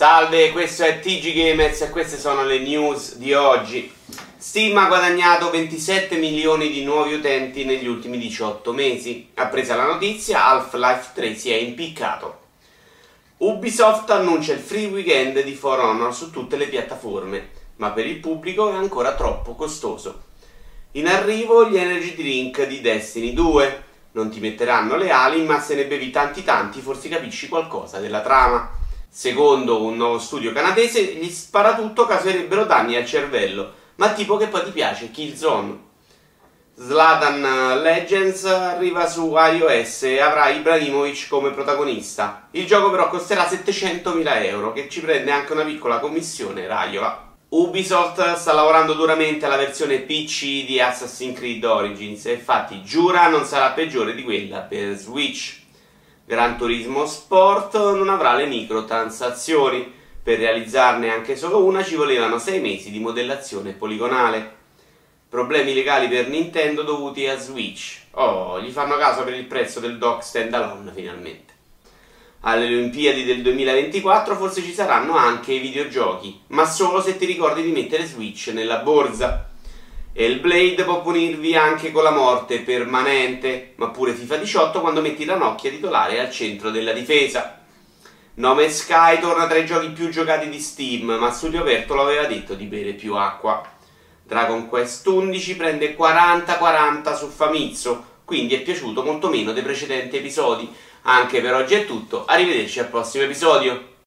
Salve, questo è TG Gamers e queste sono le news di oggi. Steam ha guadagnato 27 milioni di nuovi utenti negli ultimi 18 mesi. Appresa la notizia, Half-Life 3 si è impiccato. Ubisoft annuncia il free weekend di For Honor su tutte le piattaforme, ma per il pubblico è ancora troppo costoso. In arrivo gli energy drink di Destiny 2. Non ti metteranno le ali, ma se ne bevi tanti tanti forse capisci qualcosa della trama. Secondo un nuovo studio canadese, gli sparatutto causerebbero danni al cervello, ma tipo che poi ti piace, Killzone. Slatan Legends arriva su iOS e avrà Ibrahimovic come protagonista. Il gioco però costerà 700.000 euro, che ci prende anche una piccola commissione Raiola. Ubisoft sta lavorando duramente alla versione PC di Assassin's Creed Origins e infatti giura non sarà peggiore di quella per Switch. Gran Turismo Sport non avrà le microtransazioni. Per realizzarne anche solo una ci volevano 6 mesi di modellazione poligonale. Problemi legali per Nintendo dovuti a Switch. Oh, gli fanno caso per il prezzo del dock standalone finalmente. Alle Olimpiadi del 2024 forse ci saranno anche i videogiochi, ma solo se ti ricordi di mettere Switch nella borsa. E il Blade può punirvi anche con la morte permanente, ma pure FIFA 18 quando metti la Nokia titolare al centro della difesa. Nome Sky torna tra i giochi più giocati di Steam, ma Studio Aperto lo aveva detto di bere più acqua. Dragon Quest 11 prende 40-40 su Famitsu, quindi è piaciuto molto meno dei precedenti episodi. Anche per oggi è tutto, arrivederci al prossimo episodio.